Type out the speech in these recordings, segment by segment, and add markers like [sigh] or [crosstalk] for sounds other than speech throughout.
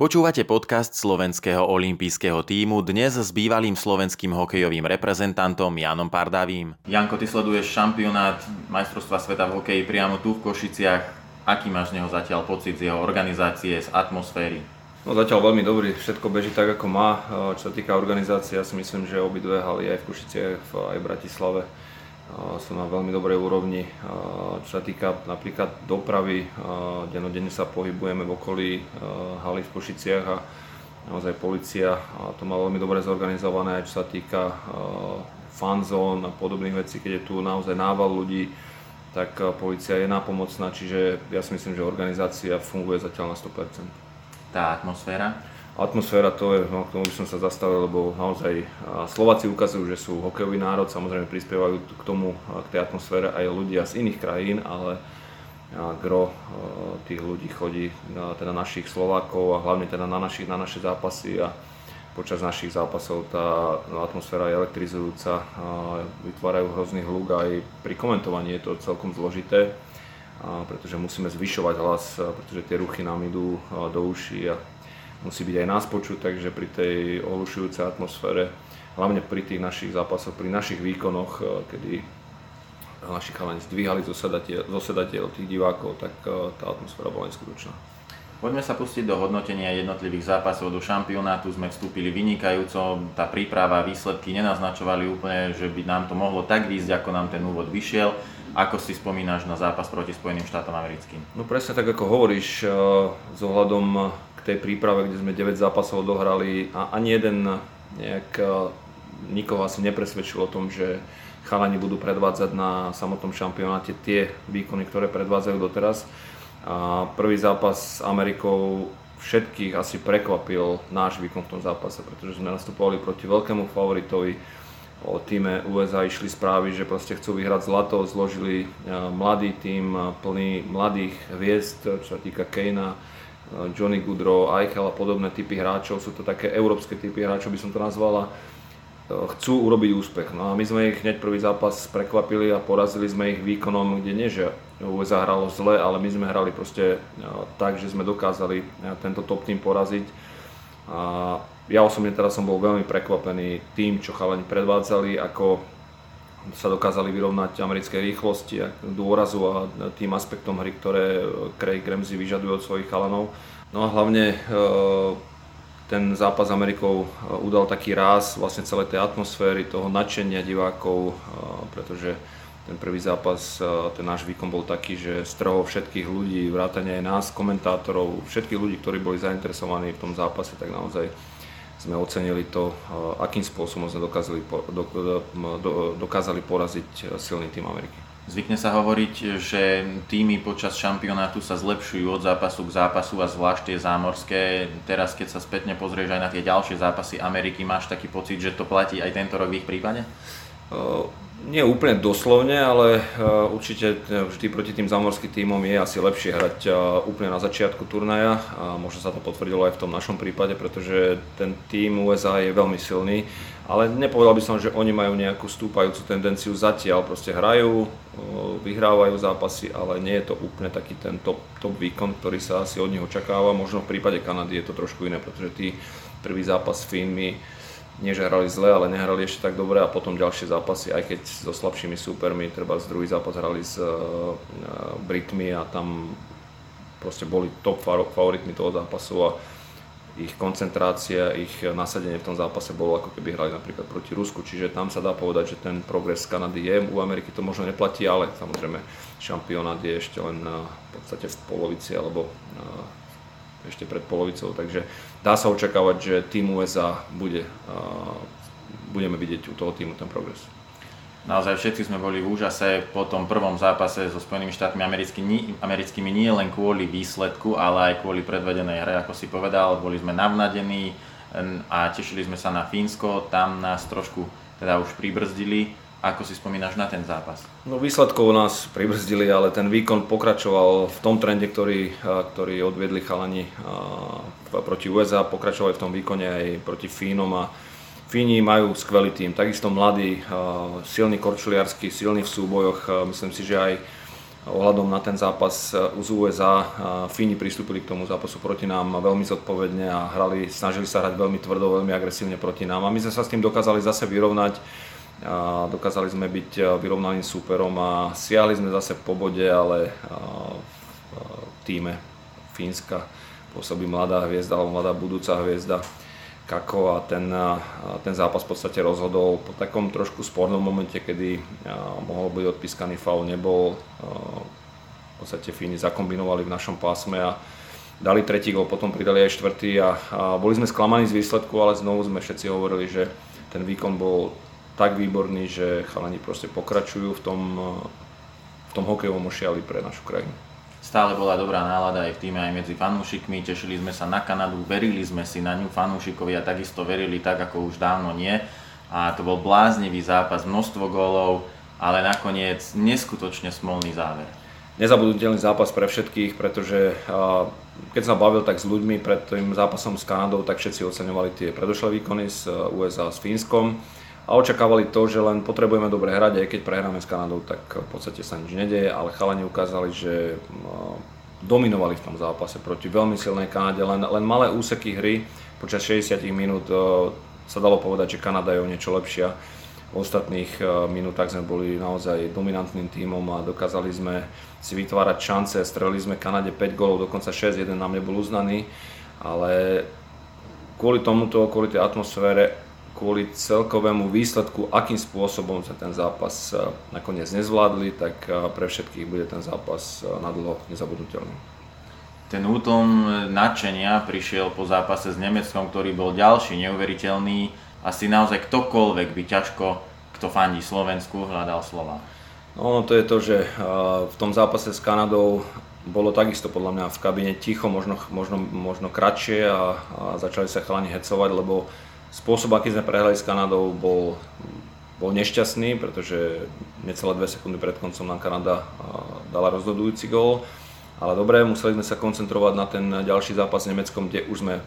Počúvate podcast slovenského olympijského týmu dnes s bývalým slovenským hokejovým reprezentantom Janom Pardavým. Janko, ty sleduješ šampionát majstrovstva sveta v hokeji priamo tu v Košiciach. Aký máš z neho zatiaľ pocit z jeho organizácie, z atmosféry? No zatiaľ veľmi dobrý, všetko beží tak ako má. Čo sa týka organizácie, ja si myslím, že obidve haly aj v Košiciach, aj v Bratislave sú na veľmi dobrej úrovni. Čo sa týka napríklad dopravy, denodenne sa pohybujeme v okolí haly v Košiciach a naozaj policia to má veľmi dobre zorganizované, čo sa týka fanzón a podobných vecí, keď je tu naozaj nával ľudí, tak policia je nápomocná, čiže ja si myslím, že organizácia funguje zatiaľ na 100%. Tá atmosféra? Atmosféra to je, no, k tomu by som sa zastavil, lebo naozaj Slováci ukazujú, že sú hokejový národ, samozrejme prispievajú k tomu, k tej atmosfére aj ľudia z iných krajín, ale gro tých ľudí chodí na teda našich Slovákov a hlavne teda na, našich, na naše zápasy a počas našich zápasov tá atmosféra je elektrizujúca, vytvárajú hrozný hluk aj pri komentovaní je to celkom zložité, pretože musíme zvyšovať hlas, pretože tie ruchy nám idú do uší a musí byť aj nás počuť, takže pri tej ohlušujúcej atmosfére, hlavne pri tých našich zápasoch, pri našich výkonoch, eh, kedy naši chalani zdvíhali zosedatiel tých divákov, tak eh, tá atmosféra bola neskutočná. Poďme sa pustiť do hodnotenia jednotlivých zápasov do šampionátu. Sme vstúpili vynikajúco, tá príprava, výsledky nenaznačovali úplne, že by nám to mohlo tak výjsť, ako nám ten úvod vyšiel. Ako si spomínaš na zápas proti Spojeným štátom americkým? No presne tak, ako hovoríš, eh, s ohľadom k tej príprave, kde sme 9 zápasov odohrali a ani jeden nejak e, nikoho asi nepresvedčil o tom, že chalani budú predvádzať na samotnom šampionáte tie výkony, ktoré predvádzajú doteraz. A prvý zápas s Amerikou všetkých asi prekvapil náš výkon v tom zápase, pretože sme nastupovali proti veľkému favoritovi. O týme USA išli správy, že proste chcú vyhrať zlato, zložili e, mladý tým plný mladých hviezd, čo sa týka Kejna, Johnny Goodrow, Eichel a podobné typy hráčov, sú to také európske typy hráčov, by som to nazvala, chcú urobiť úspech. No a my sme ich hneď prvý zápas prekvapili a porazili sme ich výkonom, kde nie, že USA hralo zle, ale my sme hrali proste tak, že sme dokázali tento top tým poraziť. A ja osobne teraz som bol veľmi prekvapený tým, čo chalani predvádzali, ako sa dokázali vyrovnať americkej rýchlosti a dôrazu a tým aspektom hry, ktoré Craig Ramsey vyžaduje od svojich chalanov. No a hlavne e, ten zápas s Amerikou e, udal taký ráz vlastne celej tej atmosféry, toho nadšenia divákov, e, pretože ten prvý zápas, ten náš výkon bol taký, že strhol všetkých ľudí, vrátane aj nás, komentátorov, všetkých ľudí, ktorí boli zainteresovaní v tom zápase, tak naozaj sme ocenili to, akým spôsobom sme dokázali, dokázali poraziť e, silný tým Ameriky. Zvykne sa hovoriť, že týmy počas šampionátu sa zlepšujú od zápasu k zápasu a zvlášť tie zámorské. Teraz, keď sa spätne pozrieš aj na tie ďalšie zápasy Ameriky, máš taký pocit, že to platí aj tento rok v ich prípade? Nie úplne doslovne, ale určite vždy proti tým zamorským týmom je asi lepšie hrať úplne na začiatku turnaja a možno sa to potvrdilo aj v tom našom prípade, pretože ten tým USA je veľmi silný, ale nepovedal by som, že oni majú nejakú stúpajúcu tendenciu zatiaľ, proste hrajú, vyhrávajú zápasy, ale nie je to úplne taký ten top, top výkon, ktorý sa asi od nich očakáva. Možno v prípade Kanady je to trošku iné, pretože tí prvý zápas s Fínmi nie že hrali zle, ale nehrali ešte tak dobre a potom ďalšie zápasy, aj keď so slabšími súpermi, treba z druhý zápas hrali s uh, Britmi a tam proste boli top favoritmi toho zápasu a ich koncentrácia, ich nasadenie v tom zápase bolo ako keby hrali napríklad proti Rusku, čiže tam sa dá povedať, že ten progres z Kanady je, u Ameriky to možno neplatí, ale samozrejme šampionát je ešte len v podstate v polovici alebo ešte pred polovicou, takže dá sa očakávať, že tým USA bude, budeme vidieť u toho týmu ten progres. Naozaj všetci sme boli v úžase po tom prvom zápase so Spojenými štátmi americkými, americkými nie len kvôli výsledku, ale aj kvôli predvedenej hre, ako si povedal. Boli sme navnadení a tešili sme sa na Fínsko, tam nás trošku teda už pribrzdili ako si spomínaš na ten zápas? No výsledkov nás pribrzdili, ale ten výkon pokračoval v tom trende, ktorý, ktorý odviedli chalani proti USA, pokračovali v tom výkone aj proti Fínom a Fíni majú skvelý tým, takisto mladý, silný korčuliarsky, silný v súbojoch, myslím si, že aj ohľadom na ten zápas z USA. Fíni pristúpili k tomu zápasu proti nám veľmi zodpovedne a hrali, snažili sa hrať veľmi tvrdo, veľmi agresívne proti nám. A my sme sa s tým dokázali zase vyrovnať. A dokázali sme byť vyrovnaným súperom a siahli sme zase po bode, ale v týme Fínska pôsobí mladá hviezda alebo mladá budúca hviezda Kako a ten, ten zápas v podstate rozhodol po takom trošku spornom momente, kedy mohol byť odpískaný faul, nebol. V podstate Fíni zakombinovali v našom pásme a dali tretí gol, potom pridali aj štvrtý a, a boli sme sklamaní z výsledku, ale znovu sme všetci hovorili, že ten výkon bol tak výborný, že chalani proste pokračujú v tom, v tom hokejovom ošiali pre našu krajinu. Stále bola dobrá nálada aj v týme, aj medzi fanúšikmi, tešili sme sa na Kanadu, verili sme si na ňu, fanúšikovia takisto verili tak, ako už dávno nie. A to bol bláznivý zápas, množstvo gólov, ale nakoniec neskutočne smolný záver. Nezabudnutelný zápas pre všetkých, pretože keď som bavil tak s ľuďmi pred tým zápasom s Kanadou, tak všetci oceňovali tie predošlé výkony z USA s Fínskom a očakávali to, že len potrebujeme dobre hrať, aj keď prehráme s Kanadou, tak v podstate sa nič nedeje, ale chalani ukázali, že dominovali v tom zápase proti veľmi silnej Kanade, len, len malé úseky hry počas 60 minút sa dalo povedať, že Kanada je o niečo lepšia. V ostatných minútach sme boli naozaj dominantným tímom a dokázali sme si vytvárať šance, strelili sme Kanade 5 gólov, dokonca 6, jeden nám nebol uznaný, ale kvôli tomuto, kvôli tej atmosfére kvôli celkovému výsledku, akým spôsobom sa ten zápas eh, nakoniec nezvládli, tak eh, pre všetkých bude ten zápas eh, nadlho nezabudnutelný. Ten útom nadšenia prišiel po zápase s Nemeckom, ktorý bol ďalší, neuveriteľný. Asi naozaj ktokoľvek by ťažko, kto fandí Slovensku, hľadal slova. No, to je to, že v tom zápase s Kanadou bolo takisto podľa mňa v kabine ticho, možno, možno, možno kratšie a, a začali sa chalani hecovať, lebo Spôsob, aký sme prehrali s Kanadou, bol, bol nešťastný, pretože necelé dve sekundy pred koncom nám Kanada dala rozhodujúci gól. Ale dobre, museli sme sa koncentrovať na ten ďalší zápas s Nemeckom, kde už sme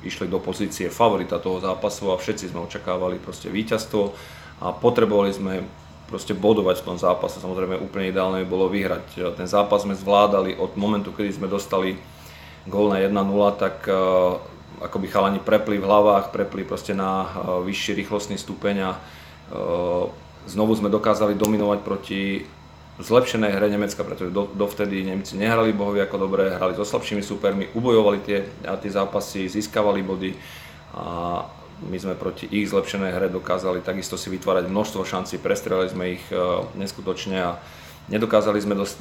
išli do pozície favorita toho zápasu a všetci sme očakávali proste víťazstvo a potrebovali sme proste bodovať v tom zápase. Samozrejme úplne ideálne bolo vyhrať. Ten zápas sme zvládali od momentu, kedy sme dostali gól na 1-0, tak ako by chalani prepli v hlavách, prepli proste na eh, vyšší rýchlostný stupeň a eh, znovu sme dokázali dominovať proti zlepšenej hre Nemecka, pretože do, dovtedy Nemci nehrali bohovi ako dobre, hrali so slabšími supermi, ubojovali tie, tie zápasy, získavali body a my sme proti ich zlepšenej hre dokázali takisto si vytvárať množstvo šancí, prestrelili sme ich uh, neskutočne a nedokázali sme dos,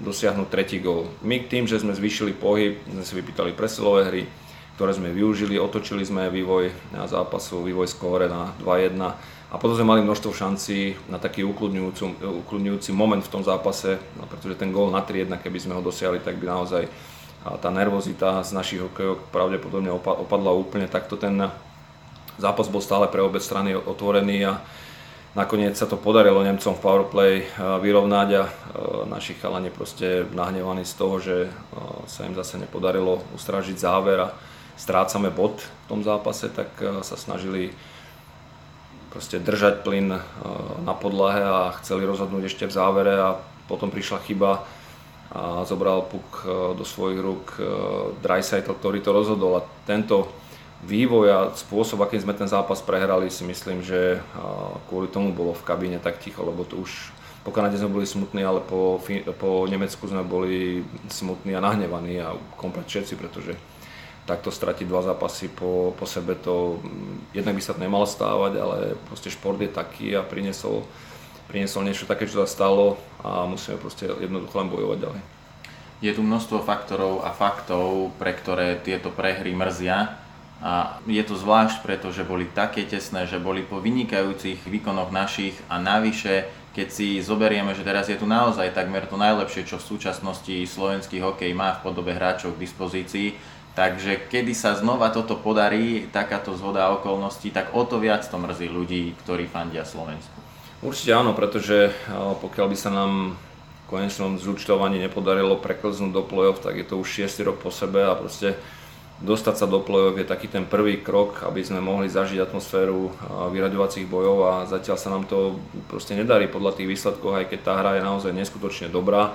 dosiahnuť tretí gól. My tým, že sme zvýšili pohyb, sme si vypýtali presilové hry, ktoré sme využili, otočili sme vývoj na zápasu, vývoj skóre na 2-1 a potom sme mali množstvo šancí na taký ukludňujúci, moment v tom zápase, no, pretože ten gól na 3-1, keby sme ho dosiahli, tak by naozaj tá nervozita z našich hokejov pravdepodobne opadla úplne. Takto ten zápas bol stále pre obe strany otvorený a nakoniec sa to podarilo Nemcom v powerplay vyrovnať a naši chalani proste nahnevaní z toho, že sa im zase nepodarilo ustražiť záver a strácame bod v tom zápase, tak eh, sa snažili proste držať plyn eh, na podlahe a chceli rozhodnúť ešte v závere a potom prišla chyba a zobral puk eh, do svojich rúk Dreisaitl, ktorý to rozhodol. A tento vývoj a spôsob, akým sme ten zápas prehrali, si myslím, že kvôli tomu bolo v kabíne tak ticho, lebo to už po Kanade sme boli smutní, ale po, po Nemecku sme boli smutní a nahnevaní a komplet všetci, pretože takto stratiť dva zápasy po, po sebe, to mm, jednak by sa to nemalo stávať, ale proste šport je taký a priniesol, priniesol niečo také, čo sa stalo a musíme proste jednoducho len bojovať ďalej. Je tu množstvo faktorov a faktov, pre ktoré tieto prehry mrzia. A je to zvlášť preto, že boli také tesné, že boli po vynikajúcich výkonoch našich a navyše, keď si zoberieme, že teraz je tu naozaj takmer to najlepšie, čo v súčasnosti slovenský hokej má v podobe hráčov k dispozícii, Takže kedy sa znova toto podarí, takáto zhoda okolností, tak o to viac to mrzí ľudí, ktorí fandia Slovensku. Určite áno, pretože pokiaľ by sa nám v konečnom zúčtovaní nepodarilo preklznúť do play-off, tak je to už 6 rok po sebe a proste dostať sa do play-off je taký ten prvý krok, aby sme mohli zažiť atmosféru vyraďovacích bojov a zatiaľ sa nám to proste nedarí podľa tých výsledkov, aj keď tá hra je naozaj neskutočne dobrá.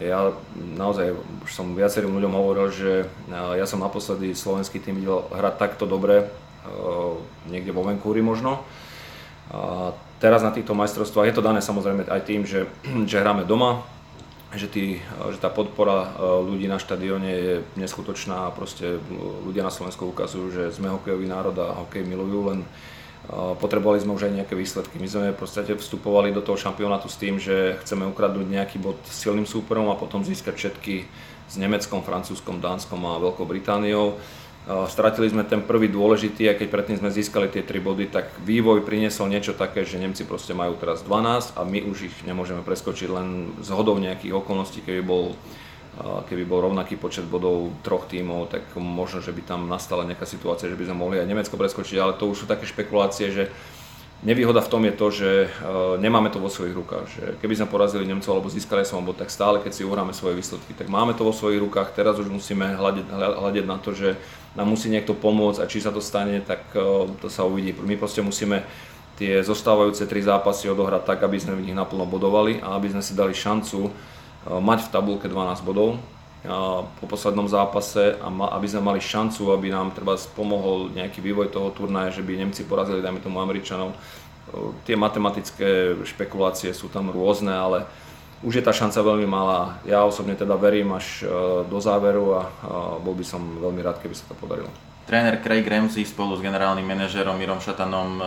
Ja naozaj už som viacerým ľuďom hovoril, že ja som naposledy slovenský tým videl hrať takto dobre, niekde vo Vancouveri možno. A teraz na týchto majstrovstvách je to dané samozrejme aj tým, že, [clears throat] že hráme doma, že, tí, že tá podpora e, ľudí na štadióne je neskutočná a proste ľudia na Slovensku ukazujú, že sme hokejový národ a hokej milujú, len e, potrebovali sme už aj nejaké výsledky. My sme v podstate vstupovali do toho šampionátu s tým, že chceme ukradnúť nejaký bod silným súperom a potom získať všetky s Nemeckom, Francúzskom, Dánskom a Veľkou Britániou. Stratili sme ten prvý dôležitý, a keď predtým sme získali tie 3 body, tak vývoj priniesol niečo také, že Nemci proste majú teraz 12 a my už ich nemôžeme preskočiť len z hodou nejakých okolností, keby bol, keby bol rovnaký počet bodov troch tímov, tak možno, že by tam nastala nejaká situácia, že by sme mohli aj Nemecko preskočiť, ale to už sú také špekulácie, že Nevýhoda v tom je to, že nemáme to vo svojich rukách. Že keby sme porazili Nemcov alebo získali som bod, tak stále keď si uhráme svoje výsledky, tak máme to vo svojich rukách. Teraz už musíme hľadiť, hľadiť na to, že nám musí niekto pomôcť a či sa to stane, tak e, to sa uvidí. My proste musíme tie zostávajúce tri zápasy odohrať tak, aby sme v nich naplno bodovali a aby sme si dali šancu e, mať v tabulke 12 bodov e, po poslednom zápase a aby sme mali šancu, aby nám treba pomohol nejaký vývoj toho turnaja, že by Nemci porazili, dajme tomu Američanov. Tie matematické špekulácie sú tam rôzne, ale už je tá šanca veľmi malá. Ja osobne teda verím až do záveru a bol by som veľmi rád, keby sa to podarilo. Tréner Craig Ramsey spolu s generálnym manažerom Mirom Šatanom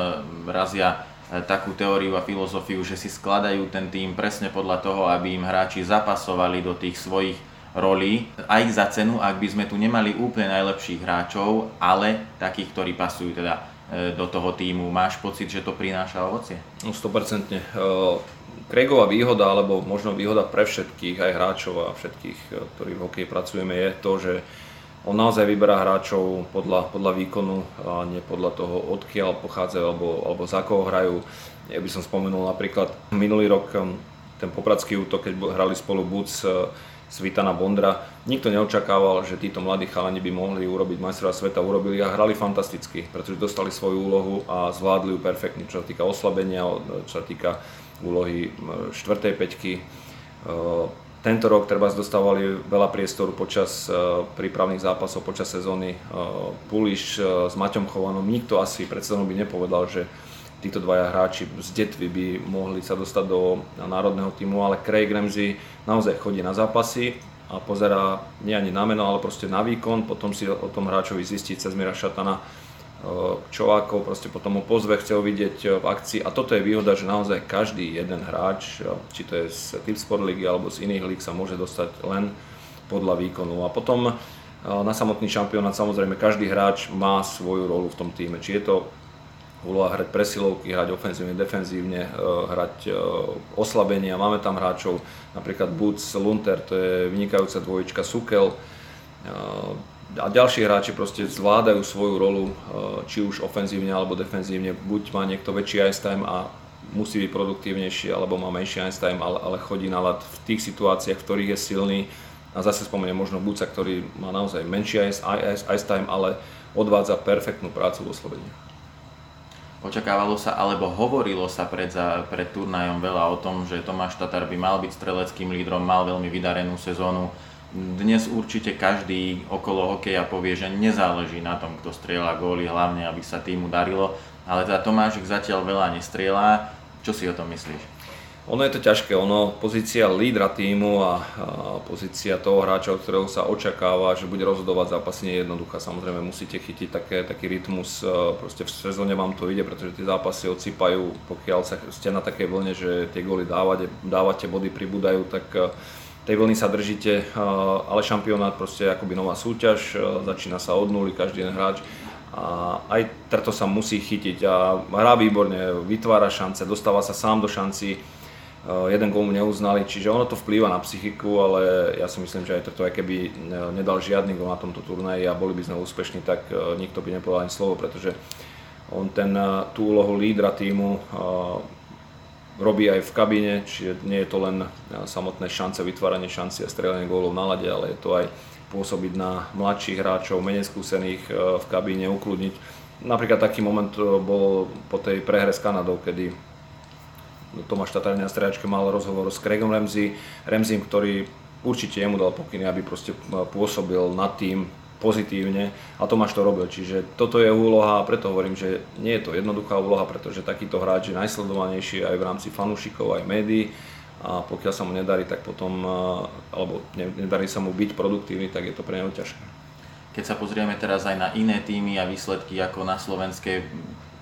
razia takú teóriu a filozofiu, že si skladajú ten tým presne podľa toho, aby im hráči zapasovali do tých svojich rolí, aj za cenu, ak by sme tu nemali úplne najlepších hráčov, ale takých, ktorí pasujú teda do toho týmu. Máš pocit, že to prináša ovocie? No 100%. Craigová výhoda, alebo možno výhoda pre všetkých, aj hráčov a všetkých, ktorí v hokeji pracujeme, je to, že on naozaj vyberá hráčov podľa, podľa výkonu a nie podľa toho, odkiaľ pochádzajú alebo, alebo za koho hrajú. Ja by som spomenul napríklad minulý rok eh, ten popradský útok, keď hrali spolu Buc, eh, Svitana Bondra. Nikto neočakával, že títo mladí chalani by mohli urobiť majstra sveta, urobili a hrali fantasticky, pretože dostali svoju úlohu a zvládli ju perfektne, čo sa týka oslabenia, čo sa týka úlohy 4. peťky. Tento rok treba dostávali veľa priestoru počas e, prípravných zápasov, počas sezóny. E, Puliš s Maťom Chovanom, nikto asi pred sezónou by nepovedal, že títo dvaja hráči z detvy by mohli sa dostať do národného týmu, ale Craig Ramsey naozaj chodí na zápasy a pozera nie ani na meno, ale proste na výkon, potom si o tom hráčovi zistí cez Mira Šatana, Čovákov proste potom ho pozve, chcel vidieť e, v akcii a toto je výhoda, že naozaj každý jeden hráč, e, či to je z Tip Sport League alebo z iných líg sa môže dostať len podľa výkonu. A potom e, na samotný šampionát samozrejme každý hráč má svoju rolu v tom týme. Či je to úloha hrať presilovky, hrať ofenzívne, defenzívne, hrať oslabenia. Máme tam hráčov, napríklad Boots, Lunter, to je vynikajúca dvojička, Sukel, a ďalší hráči proste zvládajú svoju rolu, e, či už ofenzívne alebo defenzívne. Buď má niekto väčší ice time a musí byť produktívnejší, alebo má menší ice time, ale, ale chodí na lat v tých situáciách, v ktorých je silný. A zase spomeniem možno Buca, ktorý má naozaj menší ice, ice, time, ale odvádza perfektnú prácu vo Slovení. Očakávalo sa, alebo hovorilo sa pred, za, pred turnajom veľa o tom, že Tomáš Tatar by mal byť streleckým lídrom, mal veľmi vydarenú sezónu dnes určite každý okolo hokeja povie, že nezáleží na tom, kto strieľa góly, hlavne aby sa týmu darilo, ale teda Tomášik zatiaľ veľa nestrieľa. Čo si o tom myslíš? Ono je to ťažké, ono, pozícia lídra týmu a, a pozícia toho hráča, od ktorého sa očakáva, že bude rozhodovať zápasy, nie je jednoduchá. Samozrejme musíte chytiť také, taký rytmus, proste v sezóne vám to ide, pretože tie zápasy odsýpajú, pokiaľ sa, ste na takej vlne, že tie góly dávate, dávate, body pribúdajú, tak tej vlny sa držíte, ale šampionát proste je akoby nová súťaž, začína sa od nuly, každý jeden hráč. A aj preto sa musí chytiť a hrá výborne, vytvára šance, dostáva sa sám do šanci, jeden gól mu neuznali, čiže ono to vplýva na psychiku, ale ja si myslím, že aj toto, aj keby nedal žiadny gól na tomto turnaji a boli by sme úspešní, tak nikto by nepovedal ani slovo, pretože on ten, tú úlohu lídra týmu robí aj v kabíne, čiže nie je to len samotné šance, vytváranie šanci a strelanie gólov na lade, ale je to aj pôsobiť na mladších hráčov, menej skúsených v kabíne, ukludniť. Napríklad taký moment bol po tej prehre s Kanadou, kedy Tomáš Tatarina na stredačke mal rozhovor s Craigom Ramsey, Ramsey, ktorý určite jemu dal pokyny, aby proste pôsobil nad tým pozitívne a Tomáš to robil. Čiže toto je úloha a preto hovorím, že nie je to jednoduchá úloha, pretože takýto hráč je najsledovanejší aj v rámci fanúšikov, aj médií a pokiaľ sa mu nedarí, tak potom, alebo nedarí sa mu byť produktívny, tak je to pre neho ťažké. Keď sa pozrieme teraz aj na iné týmy a výsledky ako na slovenskej,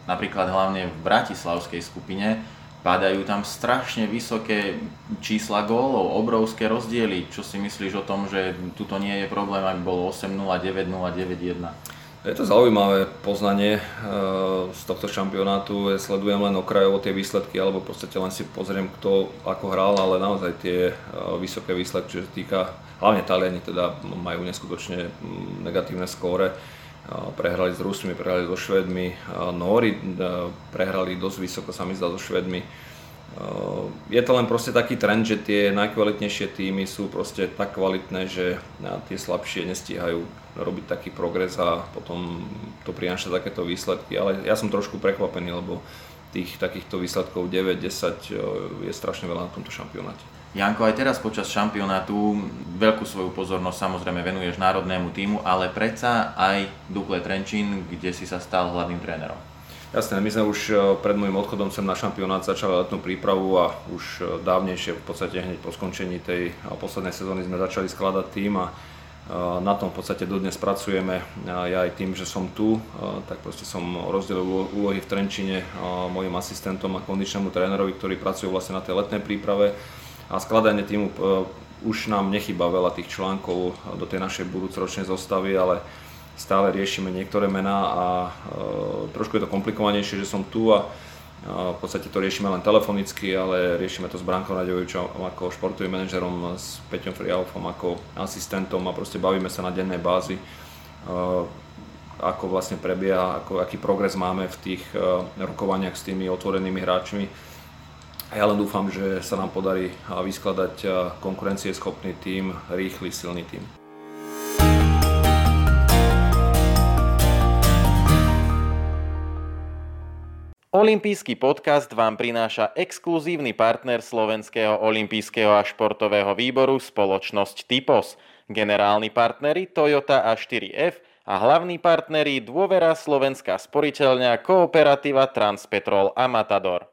napríklad hlavne v bratislavskej skupine, padajú tam strašne vysoké čísla gólov, obrovské rozdiely. Čo si myslíš o tom, že tuto nie je problém, ak bolo 8-0, 9-0, 9-1? Je to zaujímavé poznanie eh, z tohto šampionátu. Ja sledujem len okrajovo tie výsledky, alebo v podstate len si pozriem, kto ako hral, ale naozaj tie eh, vysoké výsledky, čo sa týka, hlavne Taliani teda majú neskutočne mm, negatívne skóre prehrali s Rusmi, prehrali so Švedmi, Nóri e, prehrali dosť vysoko sa mi zdá so Švedmi. E, je to len proste taký trend, že tie najkvalitnejšie týmy sú proste tak kvalitné, že tie slabšie nestíhajú robiť taký progres a potom to prináša takéto výsledky. Ale ja som trošku prekvapený, lebo tých takýchto výsledkov 9-10 e, je strašne veľa na tomto šampionáte. Janko, aj teraz počas šampionátu veľkú svoju pozornosť samozrejme venuješ národnému týmu, ale predsa aj Dukle Trenčín, kde si sa stal hlavným trénerom. Jasné, my sme už e, pred môjim odchodom sem na šampionát začali letnú prípravu a už e, dávnejšie, v podstate hneď po skončení tej poslednej sezóny sme začali skladať tým a e, na tom v podstate dodnes pracujeme. Ja aj tým, že som tu, tak proste som rozdelil úlohy v Trenčine mojim asistentom a kondičnému trénerovi, ktorí pracujú vlastne na tej letnej príprave a skladanie týmu e, už nám nechyba veľa tých článkov do tej našej budúcoročnej zostavy, ale stále riešime niektoré mená a e, trošku je to komplikovanejšie, že som tu a v podstate to riešime len telefonicky, ale riešime to s Brankom Raďovičom ako športovým manažerom, s Peťom Frialfom ako asistentom a proste bavíme sa na dennej bázi, e, ako vlastne prebieha, ako, aký progres máme v tých rokovaniach s tými otvorenými hráčmi a ja len dúfam, že sa nám podarí vyskladať konkurencieschopný tím, rýchly, silný tím. Olympijský podcast vám prináša exkluzívny partner Slovenského olympijského a športového výboru spoločnosť Typos, generálni partneri Toyota a 4F a hlavní partneri Dôvera Slovenská sporiteľňa Kooperativa Transpetrol a Matador.